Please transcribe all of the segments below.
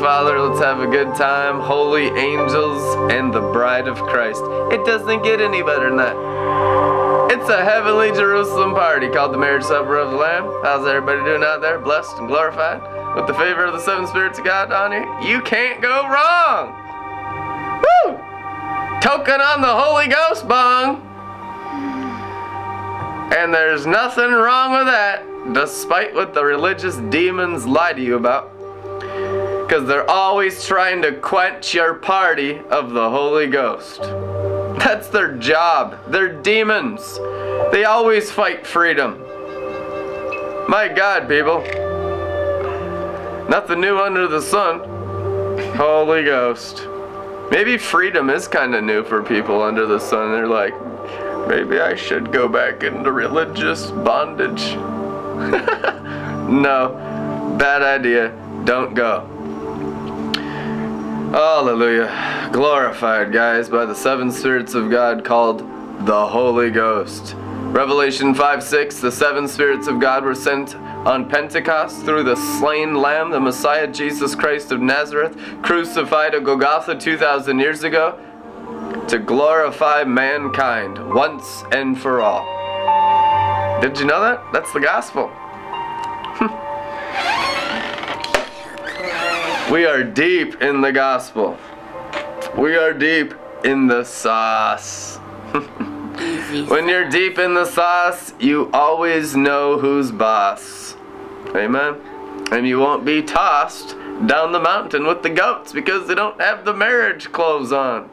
Father. Let's have a good time. Holy angels and the bride of Christ. It doesn't get any better than that. It's a heavenly Jerusalem party called the Marriage Supper of the Lamb. How's everybody doing out there? Blessed and glorified? With the favor of the seven spirits of God on you? You can't go wrong! Woo! Token on the Holy Ghost bong! And there's nothing wrong with that, despite what the religious demons lie to you about. Because they're always trying to quench your party of the Holy Ghost. That's their job. They're demons. They always fight freedom. My God, people. Nothing new under the sun. Holy Ghost. Maybe freedom is kind of new for people under the sun. They're like, maybe I should go back into religious bondage. no, bad idea. Don't go. Hallelujah. Glorified, guys, by the seven spirits of God called the Holy Ghost. Revelation 5 6 The seven spirits of God were sent on Pentecost through the slain Lamb, the Messiah Jesus Christ of Nazareth, crucified at Golgotha 2,000 years ago, to glorify mankind once and for all. Did you know that? That's the gospel. We are deep in the gospel. We are deep in the sauce. when you're deep in the sauce, you always know who's boss. Amen. And you won't be tossed down the mountain with the goats because they don't have the marriage clothes on.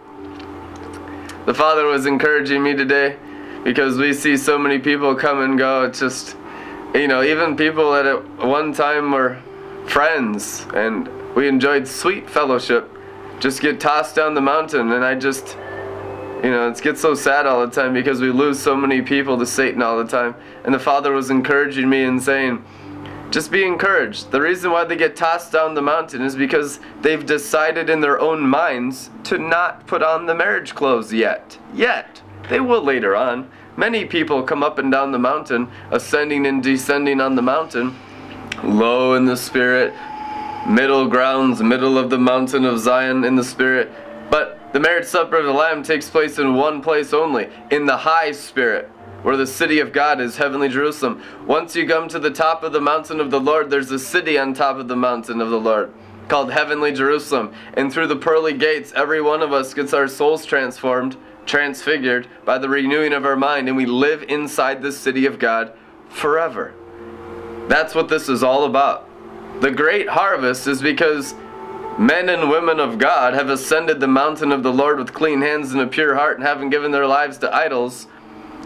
The Father was encouraging me today because we see so many people come and go. It's just, you know, even people that at one time were friends and we enjoyed sweet fellowship just get tossed down the mountain. And I just, you know, it gets so sad all the time because we lose so many people to Satan all the time. And the Father was encouraging me and saying, just be encouraged. The reason why they get tossed down the mountain is because they've decided in their own minds to not put on the marriage clothes yet. Yet. They will later on. Many people come up and down the mountain, ascending and descending on the mountain, low in the spirit, middle grounds, middle of the mountain of Zion in the spirit. But the marriage supper of the Lamb takes place in one place only, in the high spirit, where the city of God is heavenly Jerusalem. Once you come to the top of the mountain of the Lord, there's a city on top of the mountain of the Lord called heavenly Jerusalem. And through the pearly gates, every one of us gets our souls transformed, transfigured by the renewing of our mind, and we live inside the city of God forever. That's what this is all about. The great harvest is because men and women of God have ascended the mountain of the Lord with clean hands and a pure heart and haven't given their lives to idols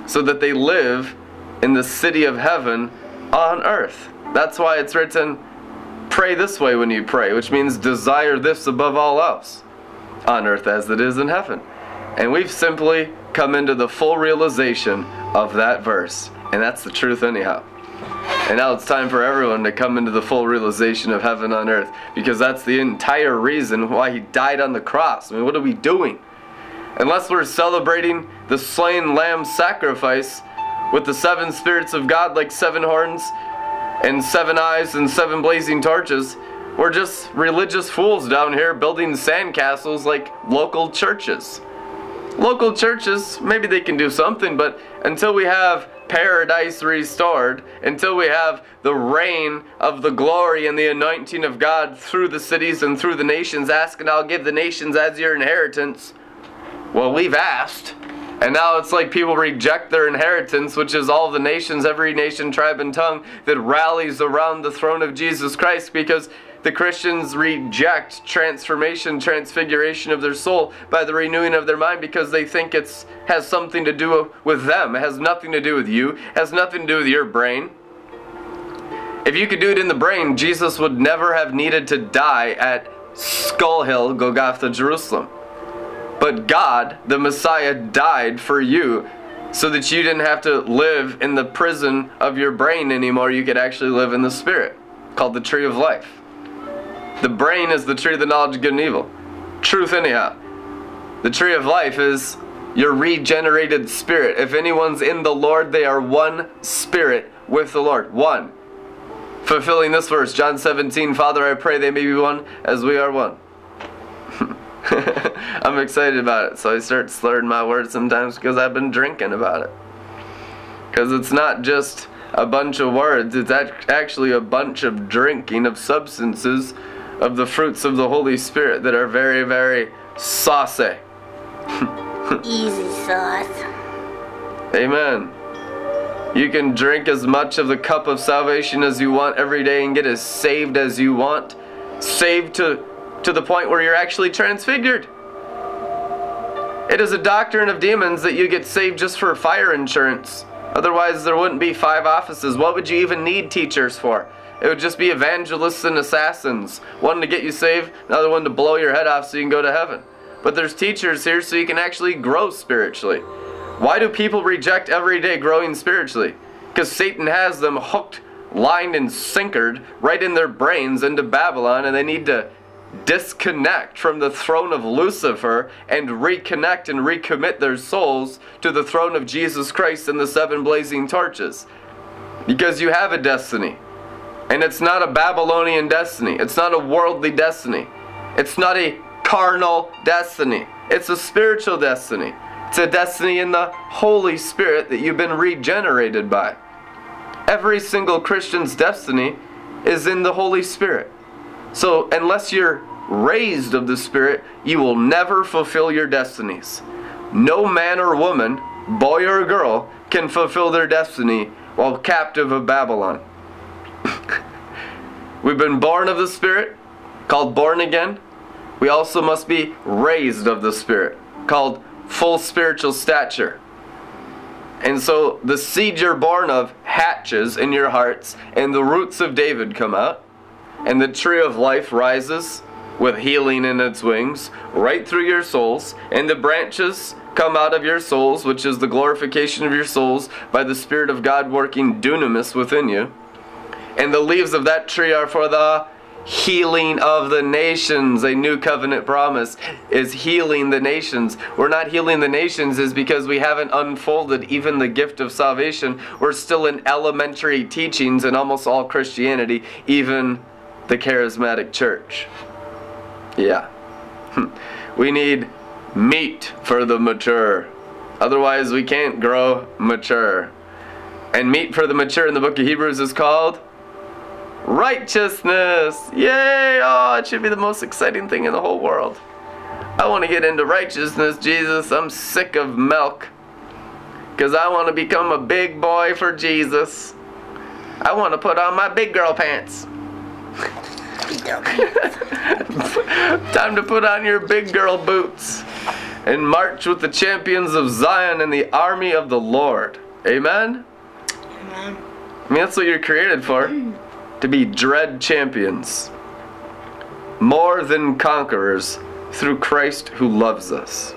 so that they live in the city of heaven on earth. That's why it's written, pray this way when you pray, which means desire this above all else on earth as it is in heaven. And we've simply come into the full realization of that verse. And that's the truth, anyhow. And now it's time for everyone to come into the full realization of heaven on earth because that's the entire reason why he died on the cross. I mean, what are we doing? Unless we're celebrating the slain lamb sacrifice with the seven spirits of God like seven horns and seven eyes and seven blazing torches, we're just religious fools down here building sandcastles like local churches. Local churches, maybe they can do something, but until we have paradise restored until we have the reign of the glory and the anointing of God through the cities and through the nations. Ask and I'll give the nations as your inheritance. Well, we've asked. And now it's like people reject their inheritance, which is all the nations, every nation, tribe, and tongue that rallies around the throne of Jesus Christ because the Christians reject transformation, transfiguration of their soul by the renewing of their mind because they think it has something to do with them. It has nothing to do with you. It has nothing to do with your brain. If you could do it in the brain, Jesus would never have needed to die at Skull Hill, Golgotha, Jerusalem. But God, the Messiah, died for you so that you didn't have to live in the prison of your brain anymore. You could actually live in the Spirit, called the tree of life. The brain is the tree of the knowledge of good and evil. Truth, anyhow. The tree of life is your regenerated spirit. If anyone's in the Lord, they are one spirit with the Lord. One. fulfilling this verse, John 17, Father, I pray they may be one as we are one. I'm excited about it, so I start slurring my words sometimes because I've been drinking about it. Because it's not just a bunch of words, it's actually a bunch of drinking of substances of the fruits of the Holy Spirit that are very, very saucy. Easy sauce. Amen. You can drink as much of the cup of salvation as you want every day and get as saved as you want. Saved to, to the point where you're actually transfigured. It is a doctrine of demons that you get saved just for fire insurance. Otherwise, there wouldn't be five offices. What would you even need teachers for? It would just be evangelists and assassins. One to get you saved, another one to blow your head off so you can go to heaven. But there's teachers here so you can actually grow spiritually. Why do people reject every day growing spiritually? Because Satan has them hooked, lined, and sinkered right in their brains into Babylon, and they need to disconnect from the throne of Lucifer and reconnect and recommit their souls to the throne of Jesus Christ and the seven blazing torches. Because you have a destiny. And it's not a Babylonian destiny. It's not a worldly destiny. It's not a carnal destiny. It's a spiritual destiny. It's a destiny in the Holy Spirit that you've been regenerated by. Every single Christian's destiny is in the Holy Spirit. So, unless you're raised of the Spirit, you will never fulfill your destinies. No man or woman, boy or girl, can fulfill their destiny while captive of Babylon. We've been born of the Spirit, called born again. We also must be raised of the Spirit, called full spiritual stature. And so the seed you're born of hatches in your hearts, and the roots of David come out, and the tree of life rises with healing in its wings right through your souls, and the branches come out of your souls, which is the glorification of your souls by the Spirit of God working dunamis within you. And the leaves of that tree are for the healing of the nations. A new covenant promise is healing the nations. We're not healing the nations is because we haven't unfolded even the gift of salvation. We're still in elementary teachings in almost all Christianity, even the charismatic church. Yeah. Hmm. we need meat for the mature. Otherwise, we can't grow mature. And meat for the mature in the book of Hebrews is called Righteousness! Yay! Oh, it should be the most exciting thing in the whole world. I want to get into righteousness, Jesus. I'm sick of milk. Because I want to become a big boy for Jesus. I want to put on my big girl pants. Time to put on your big girl boots and march with the champions of Zion and the army of the Lord. Amen? Amen. I mean, that's what you're created for mm. To be dread champions, more than conquerors through Christ who loves us.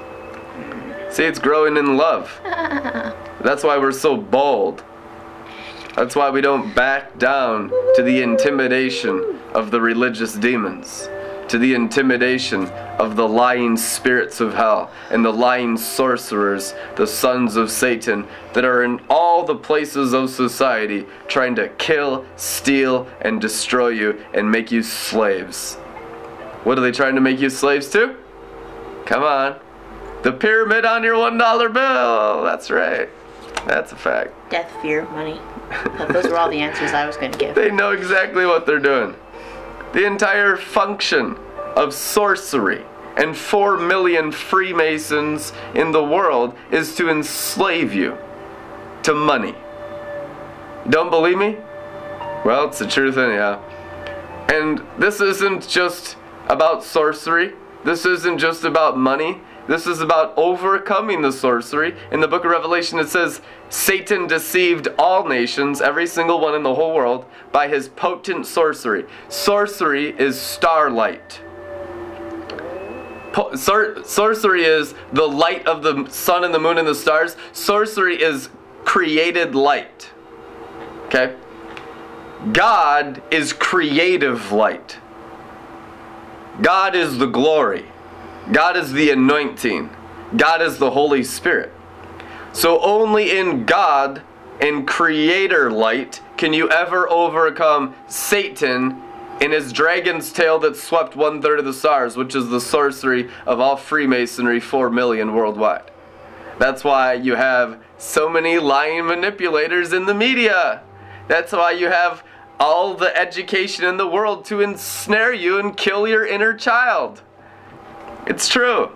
See, it's growing in love. That's why we're so bold. That's why we don't back down to the intimidation of the religious demons to the intimidation of the lying spirits of hell and the lying sorcerers, the sons of Satan, that are in all the places of society trying to kill, steal, and destroy you and make you slaves. What are they trying to make you slaves to? Come on. The pyramid on your $1 bill. That's right. That's a fact. Death, fear, money. Those were all the answers I was going to give. They know exactly what they're doing. The entire function of sorcery and 4 million Freemasons in the world is to enslave you to money. Don't believe me? Well, it's the truth anyhow. And this isn't just about sorcery. This isn't just about money. This is about overcoming the sorcery. In the book of Revelation, it says Satan deceived all nations, every single one in the whole world, by his potent sorcery. Sorcery is starlight. Sor sorcery is the light of the sun and the moon and the stars. Sorcery is created light. Okay? God is creative light. God is the glory. God is the anointing. God is the Holy Spirit. So only in God and creator light can you ever overcome Satan in his dragon's tail that swept one third of the stars, which is the sorcery of all Freemasonry, 4 million worldwide. That's why you have so many lying manipulators in the media. That's why you have all the education in the world to ensnare you and kill your inner child. It's true.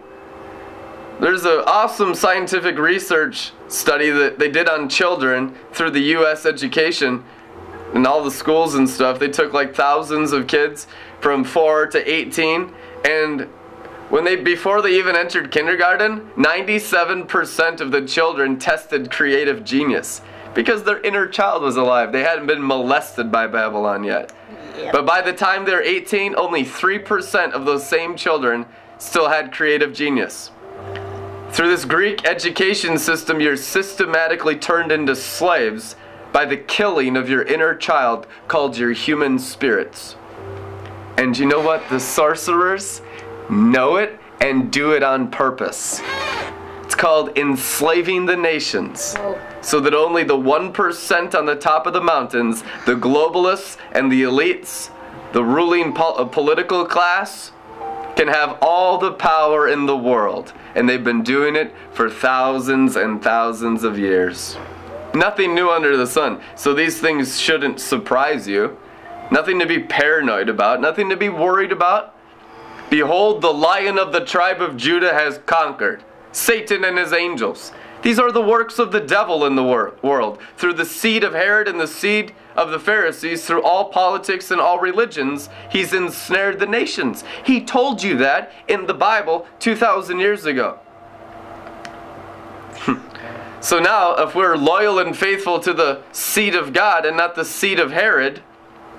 There's an awesome scientific research study that they did on children through the U.S. education and all the schools and stuff. They took like thousands of kids from 4 to 18 and when they before they even entered kindergarten, 97% of the children tested creative genius because their inner child was alive. They hadn't been molested by Babylon yet. Yep. But by the time they're 18, only 3% of those same children still had creative genius. Through this Greek education system, you're systematically turned into slaves by the killing of your inner child called your human spirits. And you know what? The sorcerers know it and do it on purpose. It's called enslaving the nations. So that only the 1% on the top of the mountains, the globalists and the elites, the ruling pol- uh, political class, can have all the power in the world. And they've been doing it for thousands and thousands of years. Nothing new under the sun. So these things shouldn't surprise you. Nothing to be paranoid about, nothing to be worried about. Behold, the lion of the tribe of Judah has conquered, Satan and his angels. These are the works of the devil in the wor- world, through the seed of Herod and the seed of the Pharisees, through all politics and all religions, he's ensnared the nations. He told you that in the Bible 2,000 years ago. So now, if we're loyal and faithful to the seed of God and not the seed of Herod,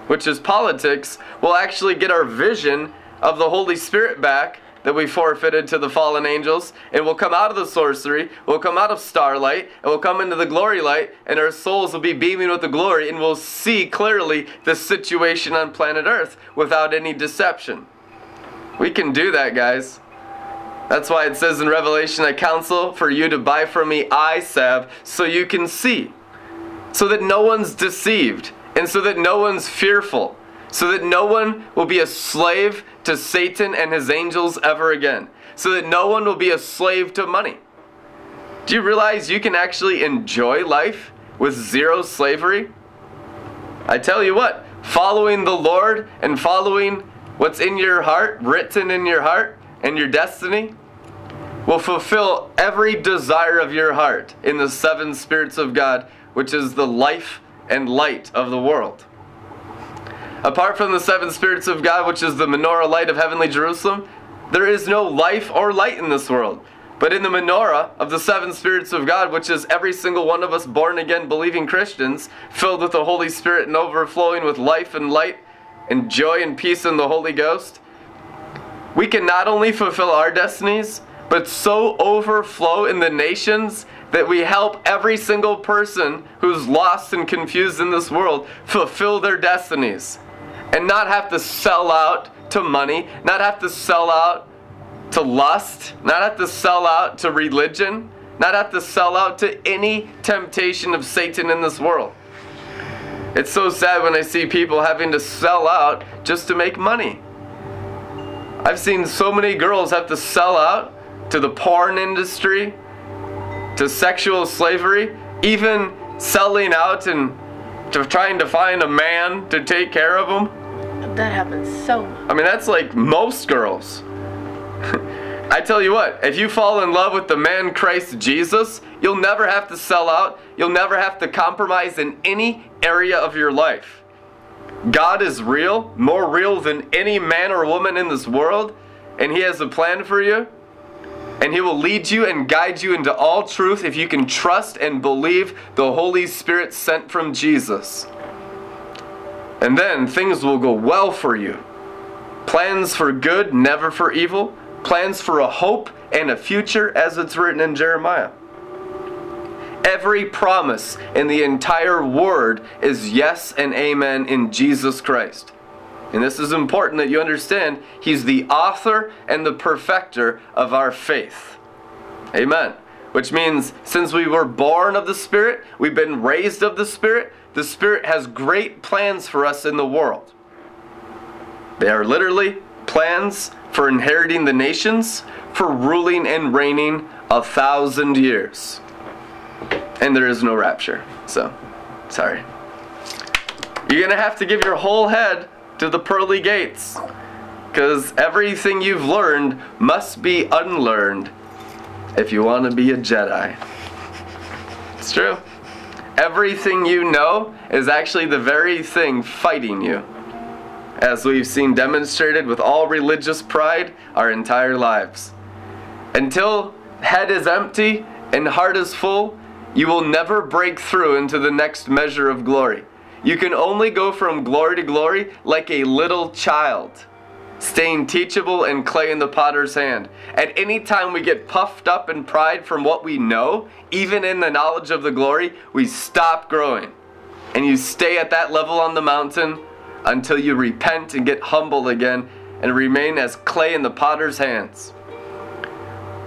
which is politics, we'll actually get our vision of the Holy Spirit back that we forfeited to the fallen angels, and we'll come out of the sorcery, we'll come out of starlight, and we'll come into the glory light, and our souls will be beaming with the glory, and we'll see clearly the situation on planet Earth without any deception. We can do that, guys. That's why it says in Revelation, I counsel for you to buy from me eye salve so you can see. So that no one's deceived, and so that no one's fearful so that no one will be a slave to Satan and his angels ever again, so that no one will be a slave to money. Do you realize you can actually enjoy life with zero slavery? I tell you what, following the Lord and following what's in your heart, written in your heart, and your destiny, will fulfill every desire of your heart in the seven spirits of God, which is the life and light of the world. Apart from the seven spirits of God, which is the menorah light of heavenly Jerusalem, there is no life or light in this world. But in the menorah of the seven spirits of God, which is every single one of us born again believing Christians, filled with the Holy Spirit and overflowing with life and light and joy and peace in the Holy Ghost, we can not only fulfill our destinies, but so overflow in the nations that we help every single person who's lost and confused in this world fulfill their destinies and not have to sell out to money, not have to sell out to lust, not have to sell out to religion, not have to sell out to any temptation of Satan in this world. It's so sad when I see people having to sell out just to make money. I've seen so many girls have to sell out to the porn industry, to sexual slavery, even selling out and to trying to find a man to take care of them. That happens so. I mean, that's like most girls. I tell you what, if you fall in love with the man Christ Jesus, you'll never have to sell out. You'll never have to compromise in any area of your life. God is real, more real than any man or woman in this world, and He has a plan for you. And He will lead you and guide you into all truth if you can trust and believe the Holy Spirit sent from Jesus. And then things will go well for you. Plans for good, never for evil. Plans for a hope and a future, as it's written in Jeremiah. Every promise in the entire word is yes and amen in Jesus Christ. And this is important that you understand He's the author and the perfecter of our faith. Amen. which means since we were born of the Spirit, we've been raised of the Spirit, the Spirit has great plans for us in the world. They are literally plans for inheriting the nations, for ruling and reigning a thousand years. And there is no rapture. So, sorry. You're to have to give your whole head to the pearly gates. Because everything you've learned must be unlearned if you want to be a Jedi. It's true. Everything you know is actually the very thing fighting you. As we've seen demonstrated with all religious pride our entire lives. Until head is empty and heart is full, you will never break through into the next measure of glory. You can only go from glory to glory like a little child, staying teachable and clay in the potter's hand. At any time we get puffed up in pride from what we know, even in the knowledge of the glory, we stop growing. And you stay at that level on the mountain until you repent and get humble again and remain as clay in the potter's hands.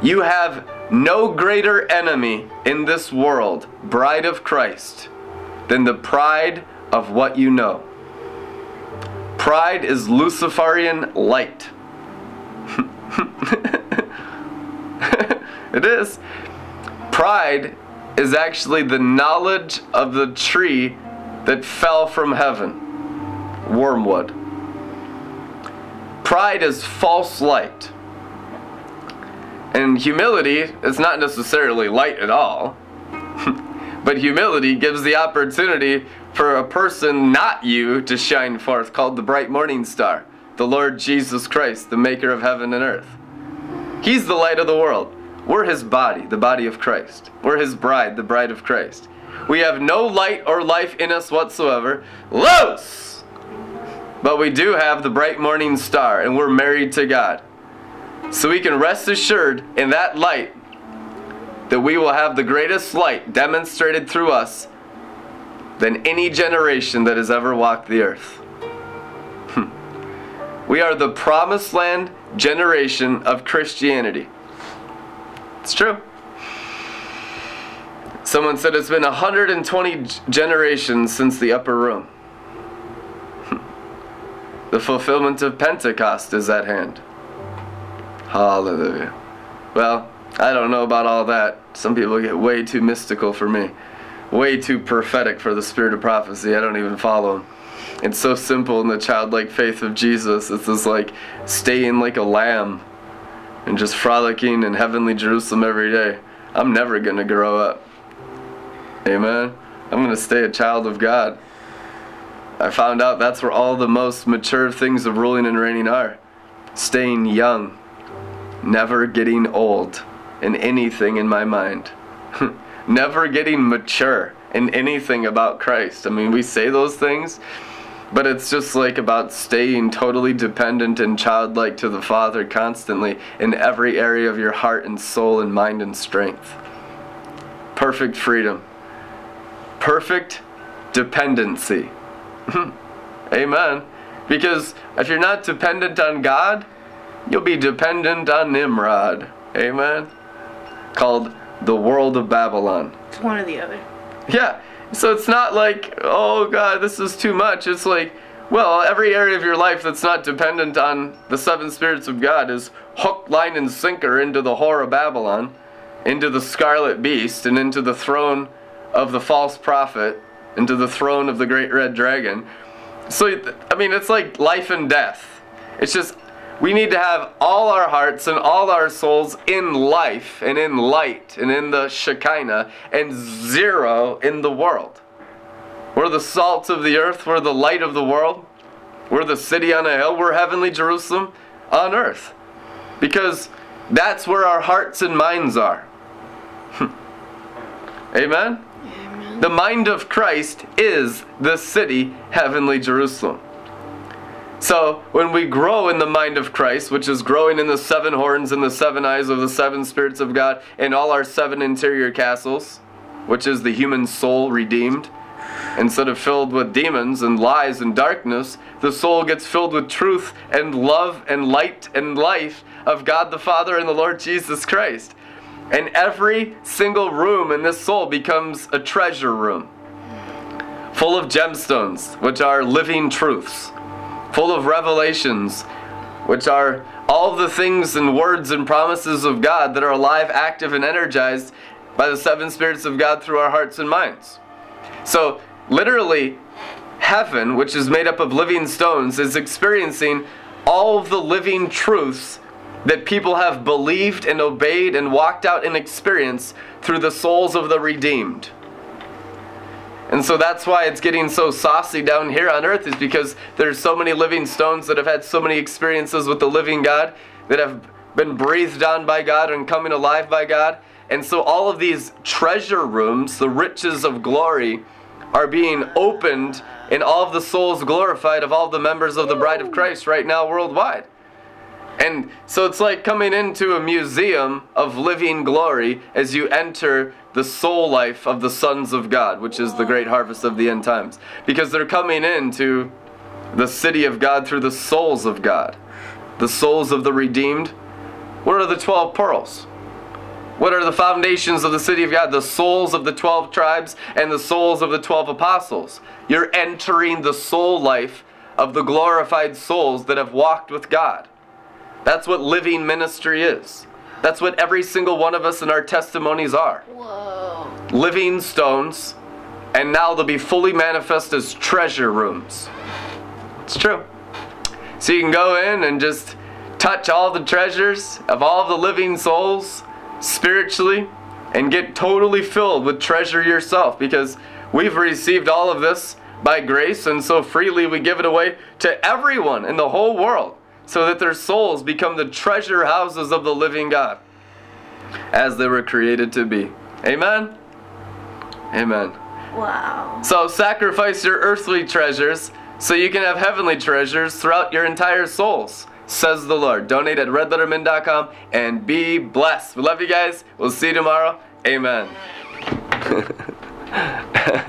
You have no greater enemy in this world, bride of Christ, than the pride of what you know. Pride is Luciferian light. it is. Pride is actually the knowledge of the tree that fell from heaven wormwood. Pride is false light. And humility is not necessarily light at all. but humility gives the opportunity for a person not you to shine forth, called the bright morning star, the Lord Jesus Christ, the maker of heaven and earth. He's the light of the world. We're his body, the body of Christ. We're his bride, the bride of Christ. We have no light or life in us whatsoever. Los! But we do have the bright morning star, and we're married to God. So we can rest assured in that light that we will have the greatest light demonstrated through us than any generation that has ever walked the earth. Hmm. we are the promised land generation of Christianity. It's true. Someone said it's been 120 generations since the upper room. Hmm. the fulfillment of Pentecost is at hand. Hallelujah. Well, I don't know about all that. Some people get way too mystical for me way too prophetic for the spirit of prophecy. I don't even follow him. It's so simple in the childlike faith of Jesus. It's just like staying like a lamb and just frolicking in heavenly Jerusalem every day. I'm never going to grow up. Amen. I'm going to stay a child of God. I found out that's where all the most mature things of ruling and reigning are. Staying young, never getting old in anything in my mind. never getting mature in anything about Christ. I mean, we say those things, but it's just like about staying totally dependent and childlike to the Father constantly in every area of your heart and soul and mind and strength. Perfect freedom. Perfect dependency. Amen. Because if you're not dependent on God, you'll be dependent on Nimrod. Amen. Called the world of Babylon. It's one or the other. Yeah. So it's not like, oh God, this is too much. It's like, well, every area of your life that's not dependent on the seven spirits of God is hook, line, and sinker into the whore of Babylon, into the scarlet beast, and into the throne of the false prophet, into the throne of the great red dragon. So, I mean, it's like life and death. It's just we need to have all our hearts and all our souls in life and in light and in the Shekinah and zero in the world. We're the salt of the earth, we're the light of the world, we're the city on a hill, we're heavenly Jerusalem on earth. Because that's where our hearts and minds are. Amen? Amen? The mind of Christ is the city, heavenly Jerusalem. So when we grow in the mind of Christ, which is growing in the seven horns and the seven eyes of the seven spirits of God in all our seven interior castles, which is the human soul redeemed, instead of filled with demons and lies and darkness, the soul gets filled with truth and love and light and life of God the Father and the Lord Jesus Christ. And every single room in this soul becomes a treasure room full of gemstones, which are living truths, full of revelations, which are all the things and words and promises of God that are alive, active, and energized by the seven spirits of God through our hearts and minds. So, literally, heaven, which is made up of living stones, is experiencing all of the living truths that people have believed and obeyed and walked out in experience through the souls of the redeemed. And so that's why it's getting so saucy down here on earth is because there's so many living stones that have had so many experiences with the living God that have been breathed on by God and coming alive by God. And so all of these treasure rooms, the riches of glory, are being opened and all of the souls glorified of all the members of the bride of Christ right now worldwide. And so it's like coming into a museum of living glory as you enter the soul life of the sons of God, which is the great harvest of the end times. Because they're coming into the city of God through the souls of God, the souls of the redeemed. What are the 12 pearls? What are the foundations of the city of God? The souls of the 12 tribes and the souls of the 12 apostles. You're entering the soul life of the glorified souls that have walked with God. That's what living ministry is. That's what every single one of us in our testimonies are. Whoa. Living stones, and now they'll be fully manifest as treasure rooms. It's true. So you can go in and just touch all the treasures of all the living souls spiritually and get totally filled with treasure yourself because we've received all of this by grace and so freely we give it away to everyone in the whole world so that their souls become the treasure houses of the living God as they were created to be. Amen? Amen. Wow. So sacrifice your earthly treasures so you can have heavenly treasures throughout your entire souls, says the Lord. Donate at redlettermin.com and be blessed. We love you guys. We'll see you tomorrow. Amen.